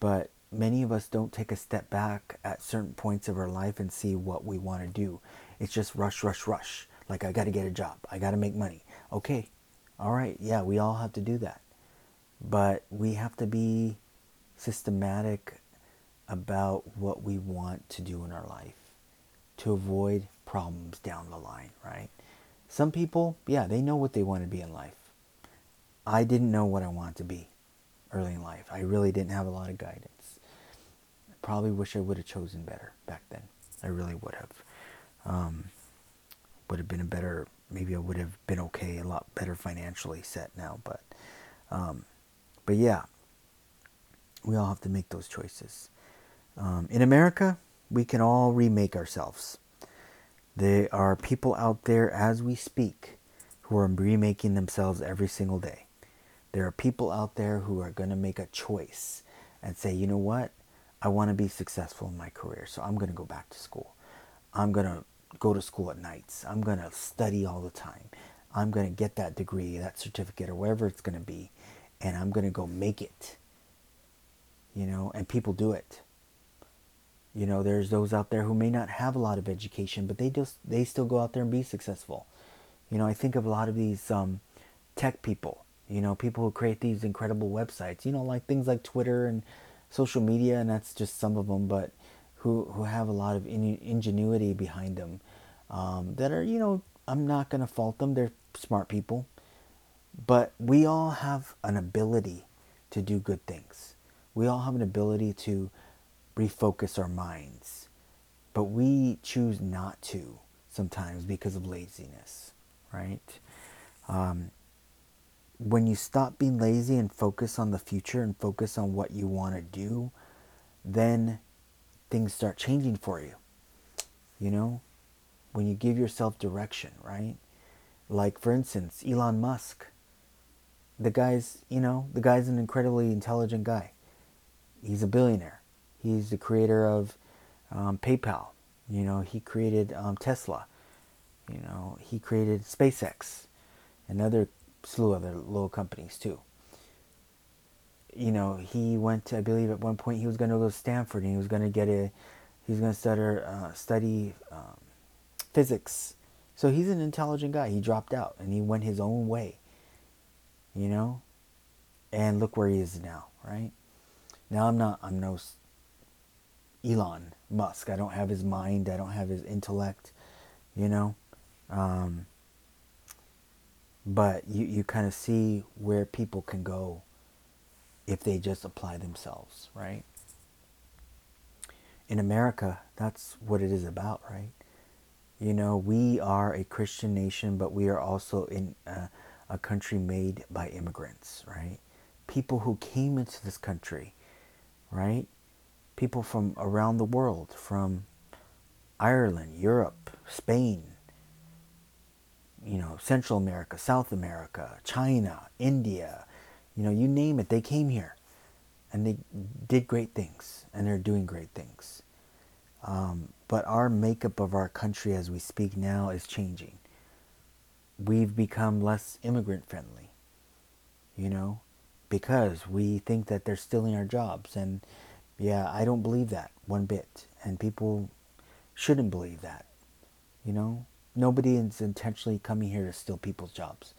But many of us don't take a step back at certain points of our life and see what we want to do. It's just rush, rush, rush. Like I got to get a job. I got to make money. Okay, all right, yeah, we all have to do that. But we have to be systematic about what we want to do in our life to avoid problems down the line, right? Some people, yeah, they know what they want to be in life. I didn't know what I wanted to be early in life. I really didn't have a lot of guidance. I probably wish I would have chosen better back then. I really would have. Um, would have been a better maybe I would have been okay, a lot better financially set now. But, um, but yeah, we all have to make those choices. Um, in America, we can all remake ourselves. There are people out there as we speak who are remaking themselves every single day. There are people out there who are going to make a choice and say, you know what? I want to be successful in my career, so I'm going to go back to school. I'm going to go to school at nights. I'm going to study all the time. I'm going to get that degree, that certificate, or whatever it's going to be, and I'm going to go make it. You know, and people do it. You know, there's those out there who may not have a lot of education, but they just they still go out there and be successful. You know, I think of a lot of these um, tech people. You know, people who create these incredible websites. You know, like things like Twitter and social media, and that's just some of them. But who who have a lot of in, ingenuity behind them um, that are you know I'm not gonna fault them. They're smart people, but we all have an ability to do good things. We all have an ability to refocus our minds, but we choose not to sometimes because of laziness, right? Um, when you stop being lazy and focus on the future and focus on what you want to do, then things start changing for you. You know, when you give yourself direction, right? Like, for instance, Elon Musk. The guy's, you know, the guy's an incredibly intelligent guy. He's a billionaire. He's the creator of um, PayPal. You know, he created um, Tesla. You know, he created SpaceX and other slew of other little companies too. You know, he went to, I believe at one point he was going to go to Stanford and he was going to get a, he was going to study, uh, study um, physics. So he's an intelligent guy. He dropped out and he went his own way. You know, and look where he is now, right? Now I'm not, I'm no Elon Musk. I don't have his mind. I don't have his intellect. You know, um, but you, you kind of see where people can go if they just apply themselves, right? In America, that's what it is about, right? You know, we are a Christian nation, but we are also in a, a country made by immigrants, right? People who came into this country, right? People from around the world, from Ireland, Europe, Spain, you know, Central America, South America, China, India, you know, you name it, they came here and they did great things and they're doing great things. Um, but our makeup of our country as we speak now is changing. We've become less immigrant friendly, you know, because we think that they're stealing our jobs. And yeah, I don't believe that one bit. And people shouldn't believe that, you know. Nobody is intentionally coming here to steal people's jobs.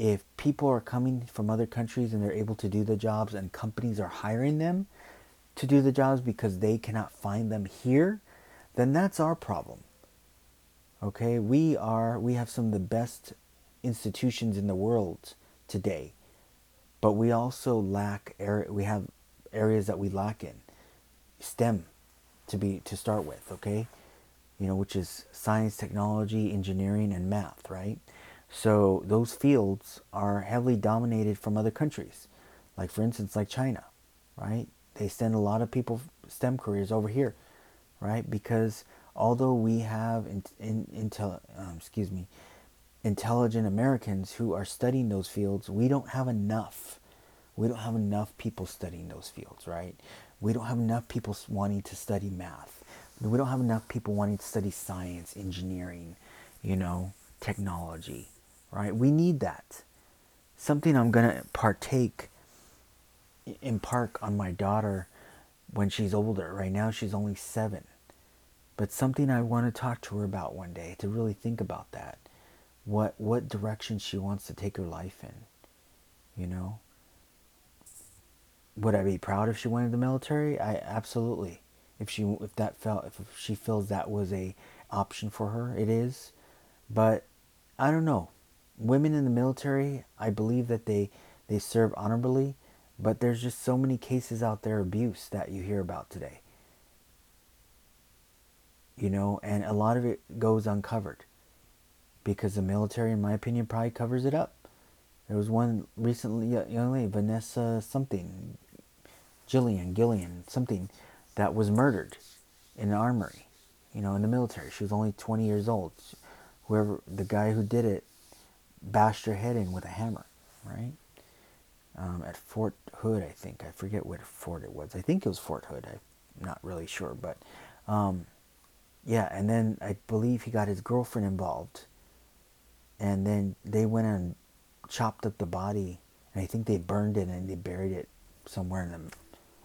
If people are coming from other countries and they're able to do the jobs and companies are hiring them to do the jobs because they cannot find them here, then that's our problem. Okay? We are we have some of the best institutions in the world today. But we also lack area we have areas that we lack in. STEM to be to start with, okay? you know, which is science, technology, engineering, and math, right? So those fields are heavily dominated from other countries, like for instance, like China, right? They send a lot of people STEM careers over here, right? Because although we have in, in, intel, um, excuse me, intelligent Americans who are studying those fields, we don't have enough. We don't have enough people studying those fields, right? We don't have enough people wanting to study math we don't have enough people wanting to study science, engineering, you know, technology, right? We need that. Something I'm going to partake, impart on my daughter when she's older. Right now, she's only seven. But something I want to talk to her about one day to really think about that. What, what direction she wants to take her life in, you know? Would I be proud if she went into the military? I absolutely. If she if that felt if she feels that was a option for her it is. But i don't know. Women in the military i believe that they they serve honorably but there's just so many cases out there abuse that you hear about today. You know and a lot of it goes uncovered because the military in my opinion probably covers it up there was one recently lady vanessa something jillian gillian something that was murdered in an armory, you know, in the military. She was only 20 years old. Whoever, the guy who did it, bashed her head in with a hammer, right? Um, at Fort Hood, I think. I forget what fort it was. I think it was Fort Hood. I'm not really sure, but um, yeah. And then I believe he got his girlfriend involved, and then they went and chopped up the body, and I think they burned it and they buried it somewhere in the in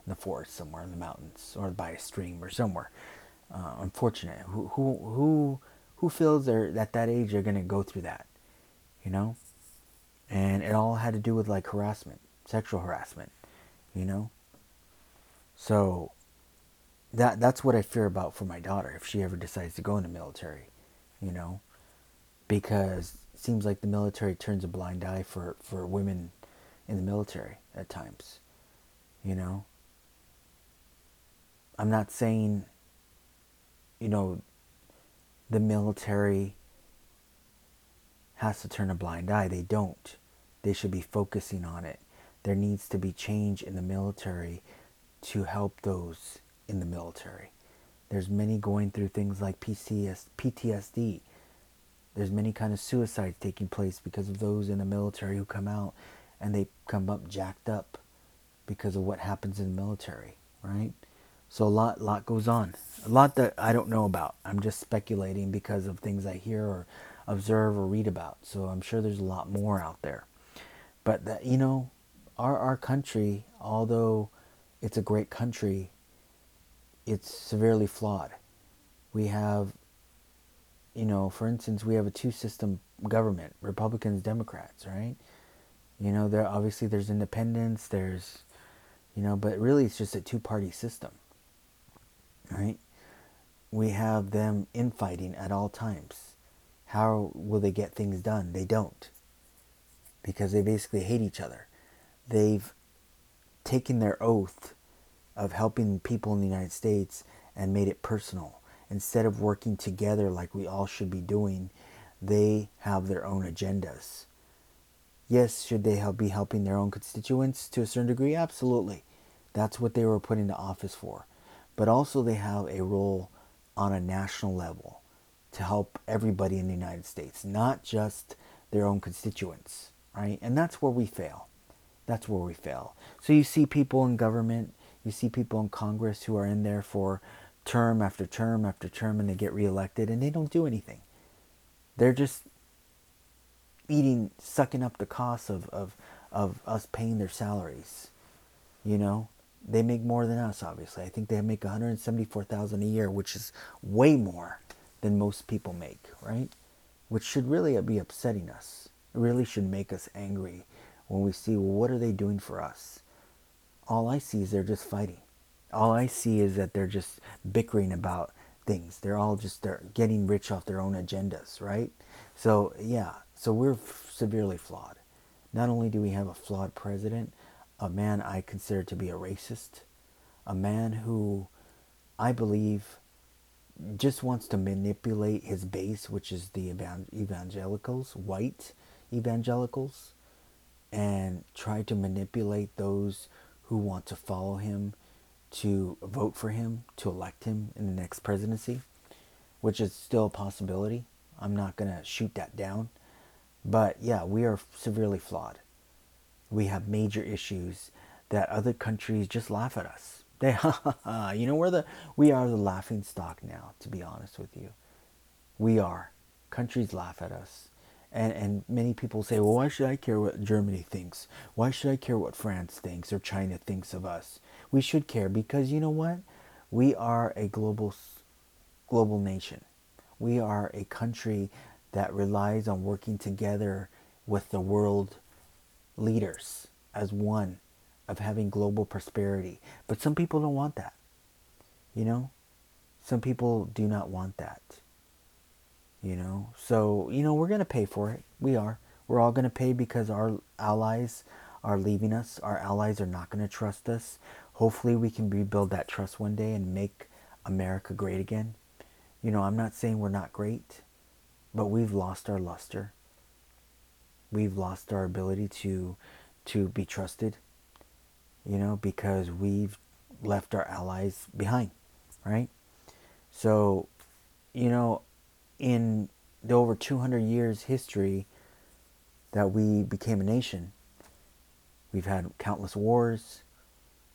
the forest somewhere in the mountains or by a stream or somewhere. Uh, unfortunate. Who who who who feels they're at that age they're gonna go through that, you know? And it all had to do with like harassment, sexual harassment, you know. So that that's what I fear about for my daughter if she ever decides to go in the military, you know, because it seems like the military turns a blind eye for for women in the military at times, you know. I'm not saying, you know, the military has to turn a blind eye. They don't. They should be focusing on it. There needs to be change in the military to help those in the military. There's many going through things like PCS, PTSD. There's many kind of suicides taking place because of those in the military who come out and they come up jacked up because of what happens in the military, right? So a lot, lot goes on. A lot that I don't know about. I'm just speculating because of things I hear or observe or read about. So I'm sure there's a lot more out there. But that you know, our our country, although it's a great country, it's severely flawed. We have, you know, for instance, we have a two-system government: Republicans, Democrats, right? You know, there obviously there's independence, there's, you know, but really it's just a two-party system, right? We have them infighting at all times. How will they get things done? They don't, because they basically hate each other. They've taken their oath of helping people in the United States and made it personal. Instead of working together like we all should be doing, they have their own agendas. Yes, should they help be helping their own constituents to a certain degree? Absolutely. That's what they were put into office for. But also, they have a role on a national level to help everybody in the United States, not just their own constituents, right? And that's where we fail. That's where we fail. So you see people in government, you see people in Congress who are in there for term after term after term and they get reelected and they don't do anything. They're just eating, sucking up the costs of, of, of us paying their salaries. You know, they make more than us, obviously. I think they make 174000 a year, which is way more than most people make, right? Which should really be upsetting us. It really should make us angry when we see, well, what are they doing for us? All I see is they're just fighting. All I see is that they're just bickering about things. They're all just they're getting rich off their own agendas, right? So, yeah, so we're f- severely flawed. Not only do we have a flawed president, a man I consider to be a racist, a man who I believe just wants to manipulate his base, which is the evangelicals, white evangelicals, and try to manipulate those who want to follow him to vote for him, to elect him in the next presidency, which is still a possibility. I'm not going to shoot that down. But yeah, we are severely flawed. We have major issues that other countries just laugh at us. They, you know, we're the we are the laughing stock now. To be honest with you, we are. Countries laugh at us, and and many people say, well, why should I care what Germany thinks? Why should I care what France thinks or China thinks of us? We should care because you know what? We are a global global nation. We are a country that relies on working together with the world leaders as one of having global prosperity. But some people don't want that. You know? Some people do not want that. You know? So, you know, we're going to pay for it. We are. We're all going to pay because our allies are leaving us. Our allies are not going to trust us. Hopefully, we can rebuild that trust one day and make America great again. You know, I'm not saying we're not great. But we've lost our luster. We've lost our ability to to be trusted, you know, because we've left our allies behind, right? So, you know, in the over 200 years history that we became a nation, we've had countless wars,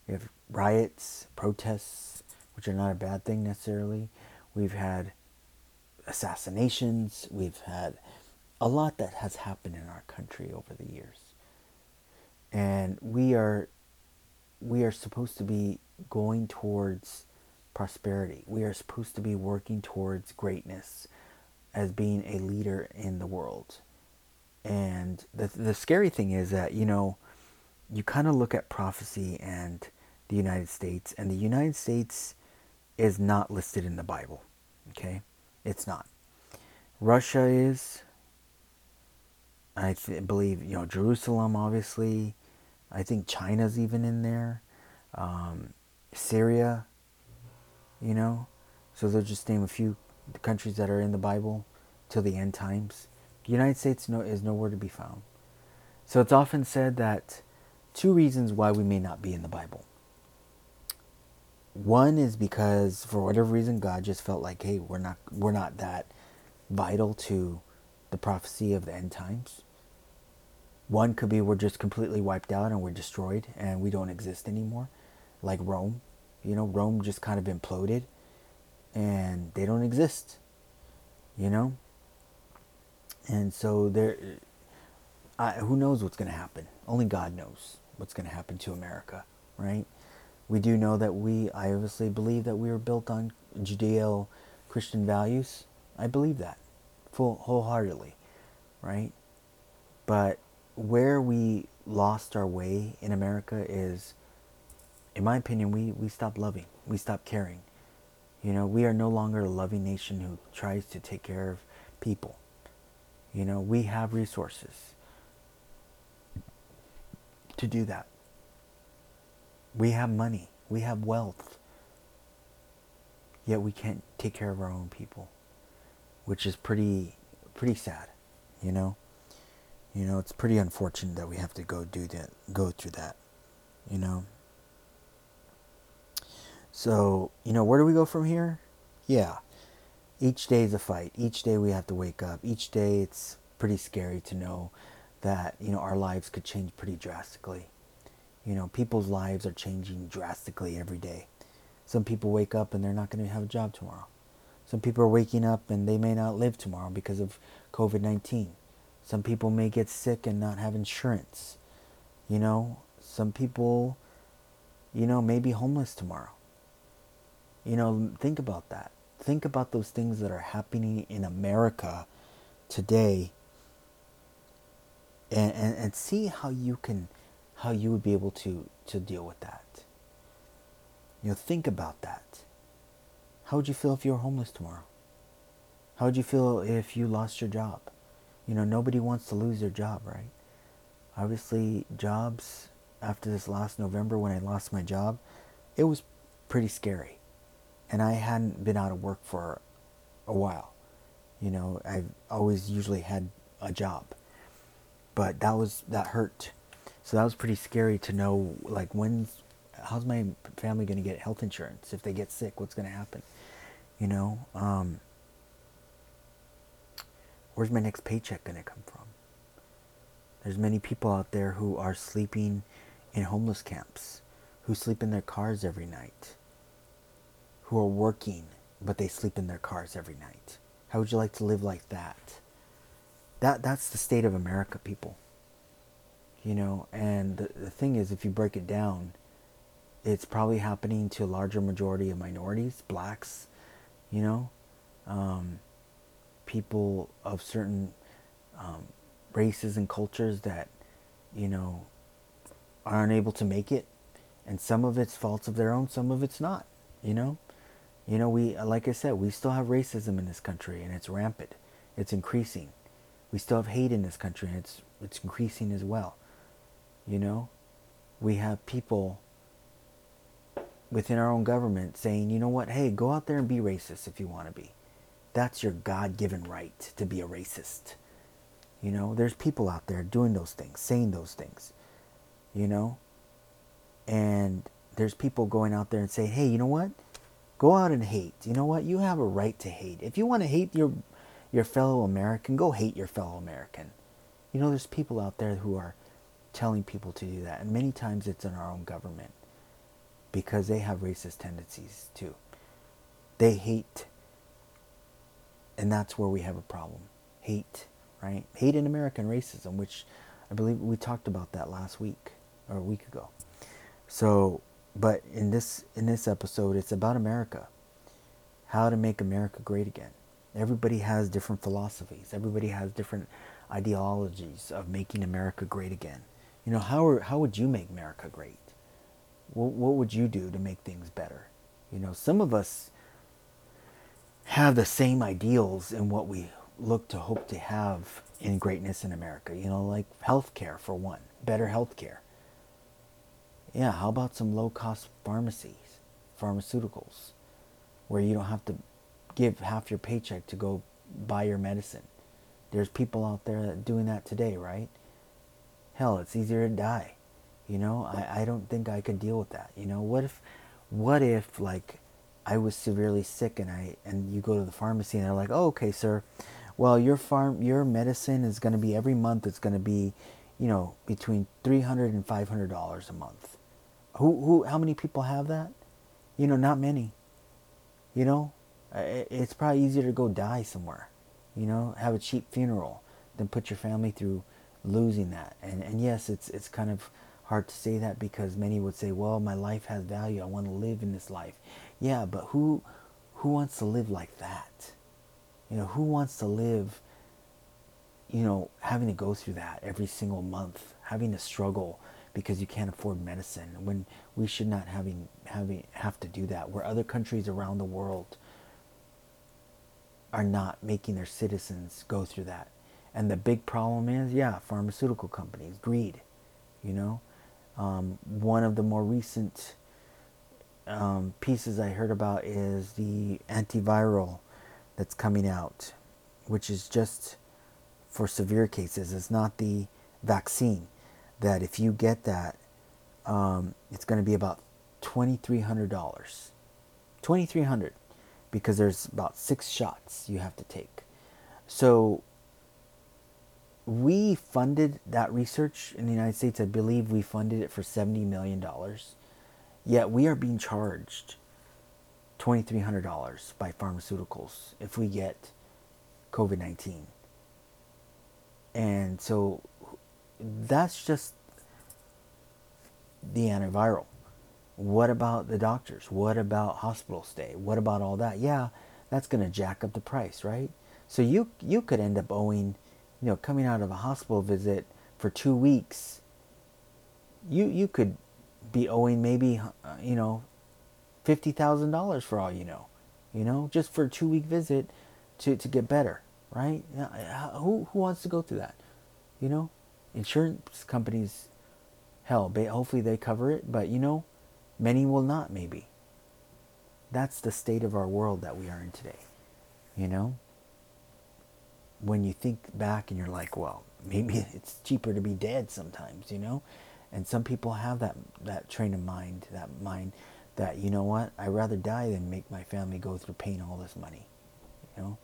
we have riots, protests, which are not a bad thing necessarily. We've had assassinations, we've had a lot that has happened in our country over the years. And we are we are supposed to be going towards prosperity. We are supposed to be working towards greatness as being a leader in the world. And the the scary thing is that, you know, you kind of look at prophecy and the United States and the United States is not listed in the Bible, okay? It's not. Russia is. I th- believe, you know, Jerusalem, obviously. I think China's even in there. Um, Syria, you know. So they'll just name a few countries that are in the Bible till the end times. The United States no, is nowhere to be found. So it's often said that two reasons why we may not be in the Bible. One is because for whatever reason God just felt like, hey, we're not we're not that vital to the prophecy of the end times. One could be we're just completely wiped out and we're destroyed and we don't exist anymore, like Rome. You know, Rome just kind of imploded and they don't exist. You know? And so there I, who knows what's going to happen? Only God knows what's going to happen to America, right? We do know that we, I obviously believe that we are built on Judeo Christian values. I believe that full wholeheartedly, right? But where we lost our way in America is, in my opinion, we, we stopped loving, we stopped caring. You know, we are no longer a loving nation who tries to take care of people. You know, we have resources to do that. We have money, we have wealth, yet we can't take care of our own people, which is pretty pretty sad, you know. You know, it's pretty unfortunate that we have to go do that, go through that, you know. So, you know, where do we go from here? Yeah. Each day is a fight. Each day we have to wake up. Each day it's pretty scary to know that, you know, our lives could change pretty drastically. You know, people's lives are changing drastically every day. Some people wake up and they're not going to have a job tomorrow. Some people are waking up and they may not live tomorrow because of COVID 19. Some people may get sick and not have insurance. You know, some people, you know, may be homeless tomorrow. You know, think about that. Think about those things that are happening in America today and, and, and see how you can how you would be able to to deal with that. You know, think about that. How would you feel if you were homeless tomorrow? How would you feel if you lost your job? You know, nobody wants to lose their job, right? Obviously, jobs after this last November when I lost my job, it was pretty scary. And I hadn't been out of work for a while. You know, I've always usually had a job. But that was that hurt. So that was pretty scary to know like when's how's my family going to get health insurance if they get sick what's going to happen you know um, where's my next paycheck going to come from? There's many people out there who are sleeping in homeless camps, who sleep in their cars every night, who are working, but they sleep in their cars every night. How would you like to live like that? That that's the state of America, people. You know, and the, the thing is, if you break it down, it's probably happening to a larger majority of minorities, blacks, you know, um, people of certain um, races and cultures that, you know, are unable to make it. And some of it's faults of their own, some of it's not, you know? You know, we, like I said, we still have racism in this country and it's rampant. It's increasing. We still have hate in this country and it's, it's increasing as well. You know? We have people within our own government saying, you know what, hey, go out there and be racist if you want to be. That's your God given right to be a racist. You know, there's people out there doing those things, saying those things, you know? And there's people going out there and say, hey, you know what? Go out and hate. You know what? You have a right to hate. If you want to hate your, your fellow American, go hate your fellow American. You know, there's people out there who are telling people to do that. And many times it's in our own government because they have racist tendencies too. They hate and that's where we have a problem. Hate, right? Hate in American racism, which I believe we talked about that last week or a week ago. So, but in this in this episode, it's about America. How to make America great again. Everybody has different philosophies. Everybody has different ideologies of making America great again. You know, how are, how would you make America great? What, what would you do to make things better? You know, some of us have the same ideals in what we look to hope to have in greatness in America. You know, like healthcare for one, better healthcare. Yeah, how about some low cost pharmacies, pharmaceuticals, where you don't have to give half your paycheck to go buy your medicine. There's people out there doing that today, right? Hell, it's easier to die. You know, I, I don't think I could deal with that. You know, what if, what if like I was severely sick and I and you go to the pharmacy and they're like, oh, okay, sir, well your farm your medicine is going to be every month. It's going to be, you know, between three hundred and five hundred dollars a month. Who who how many people have that? You know, not many. You know, it's probably easier to go die somewhere. You know, have a cheap funeral than put your family through losing that. And and yes, it's it's kind of hard to say that because many would say, "Well, my life has value. I want to live in this life." Yeah, but who who wants to live like that? You know, who wants to live you know, having to go through that every single month, having to struggle because you can't afford medicine when we should not having having have to do that where other countries around the world are not making their citizens go through that. And the big problem is, yeah, pharmaceutical companies, greed, you know. Um, one of the more recent um, pieces I heard about is the antiviral that's coming out, which is just for severe cases. It's not the vaccine. That if you get that, um, it's going to be about twenty three hundred dollars. Twenty three hundred, because there's about six shots you have to take. So we funded that research in the United States. I believe we funded it for $70 million. Yet we are being charged $2,300 by pharmaceuticals if we get COVID 19. And so that's just the antiviral. What about the doctors? What about hospital stay? What about all that? Yeah, that's going to jack up the price, right? So you you could end up owing you know, coming out of a hospital visit for two weeks, you you could be owing maybe uh, you know fifty thousand dollars for all you know, you know, just for a two week visit to to get better, right? Who who wants to go through that? You know, insurance companies, hell, hopefully they cover it, but you know, many will not. Maybe. That's the state of our world that we are in today. You know when you think back and you're like, well, maybe it's cheaper to be dead sometimes, you know? And some people have that that train of mind, that mind that you know what, I'd rather die than make my family go through paying all this money, you know.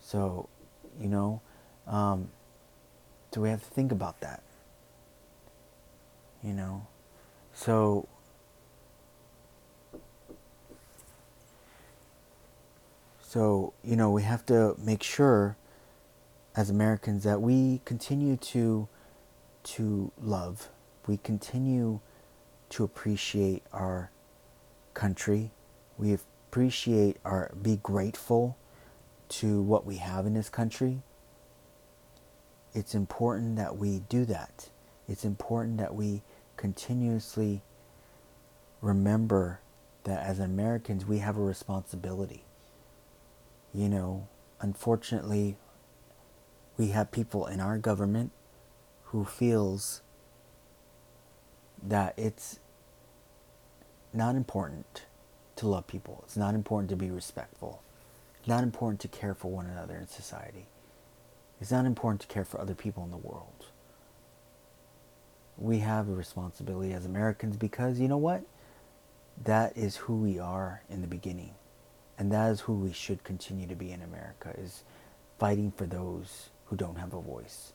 So, you know, um, so we have to think about that, you know. So So, you know, we have to make sure as Americans that we continue to to love, we continue to appreciate our country, we appreciate our be grateful to what we have in this country. It's important that we do that. It's important that we continuously remember that as Americans we have a responsibility you know, unfortunately, we have people in our government who feels that it's not important to love people. It's not important to be respectful. It's not important to care for one another in society. It's not important to care for other people in the world. We have a responsibility as Americans because you know what? That is who we are in the beginning. And that is who we should continue to be in America is fighting for those who don't have a voice.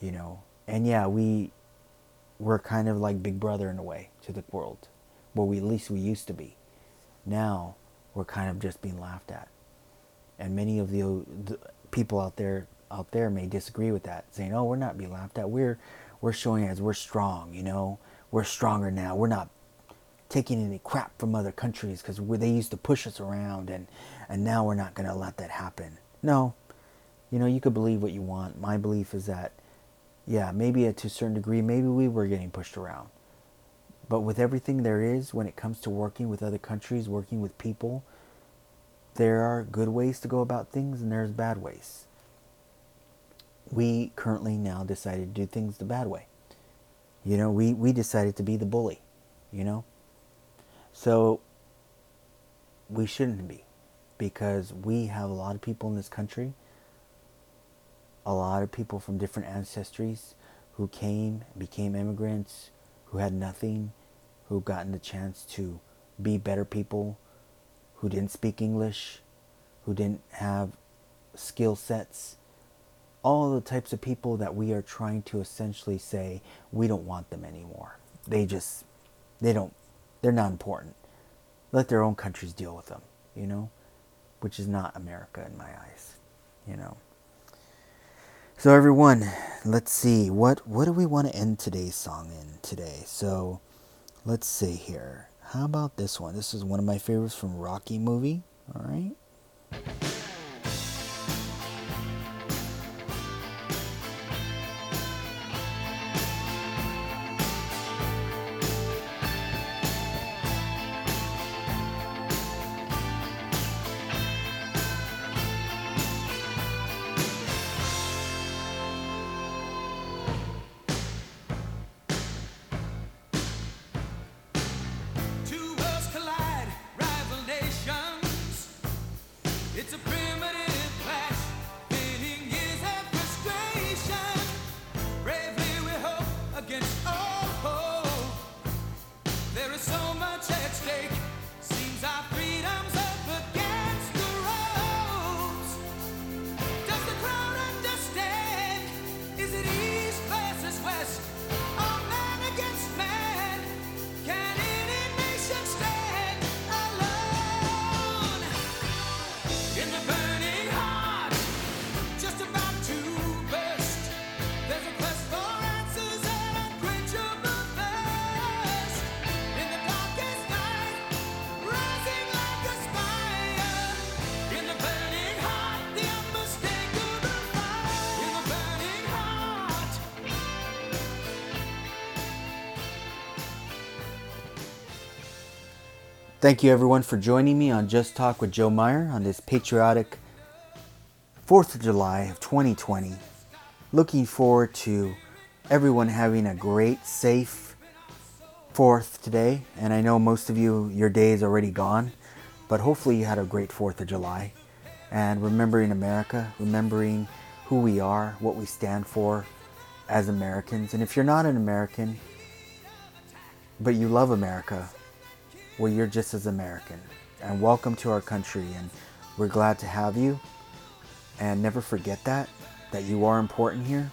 You know, and yeah, we we're kind of like Big Brother in a way to the world, where we at least we used to be. Now we're kind of just being laughed at, and many of the, the people out there out there may disagree with that, saying, "Oh, we're not being laughed at. We're we're showing as we're strong. You know, we're stronger now. We're not taking any crap from other countries because they used to push us around and, and now we're not going to let that happen. No. You know, you could believe what you want. My belief is that, yeah, maybe to a certain degree, maybe we were getting pushed around. But with everything there is when it comes to working with other countries, working with people, there are good ways to go about things and there's bad ways. We currently now decided to do things the bad way. You know, we, we decided to be the bully, you know? So we shouldn't be because we have a lot of people in this country, a lot of people from different ancestries who came, became immigrants, who had nothing, who gotten the chance to be better people, who didn't speak English, who didn't have skill sets, all the types of people that we are trying to essentially say we don't want them anymore. They just, they don't, they're not important. Let their own countries deal with them, you know, which is not America in my eyes, you know. So everyone, let's see what what do we want to end today's song in today? So let's see here. How about this one? This is one of my favorites from Rocky movie. All right. Thank you everyone for joining me on Just Talk with Joe Meyer on this patriotic 4th of July of 2020. Looking forward to everyone having a great, safe 4th today. And I know most of you, your day is already gone, but hopefully you had a great 4th of July. And remembering America, remembering who we are, what we stand for as Americans. And if you're not an American, but you love America, well, you're just as American. And welcome to our country, and we're glad to have you. And never forget that, that you are important here.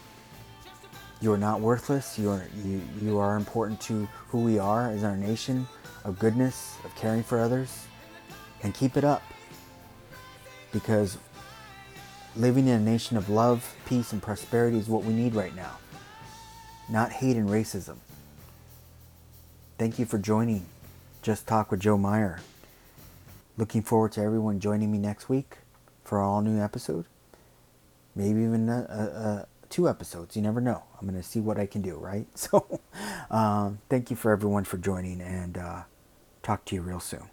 You are not worthless. You are, you, you are important to who we are as our nation of goodness, of caring for others. And keep it up. Because living in a nation of love, peace, and prosperity is what we need right now. Not hate and racism. Thank you for joining Just Talk with Joe Meyer. Looking forward to everyone joining me next week for our all new episode. Maybe even uh, uh, two episodes. You never know. I'm going to see what I can do, right? So, um, thank you for everyone for joining and uh, talk to you real soon.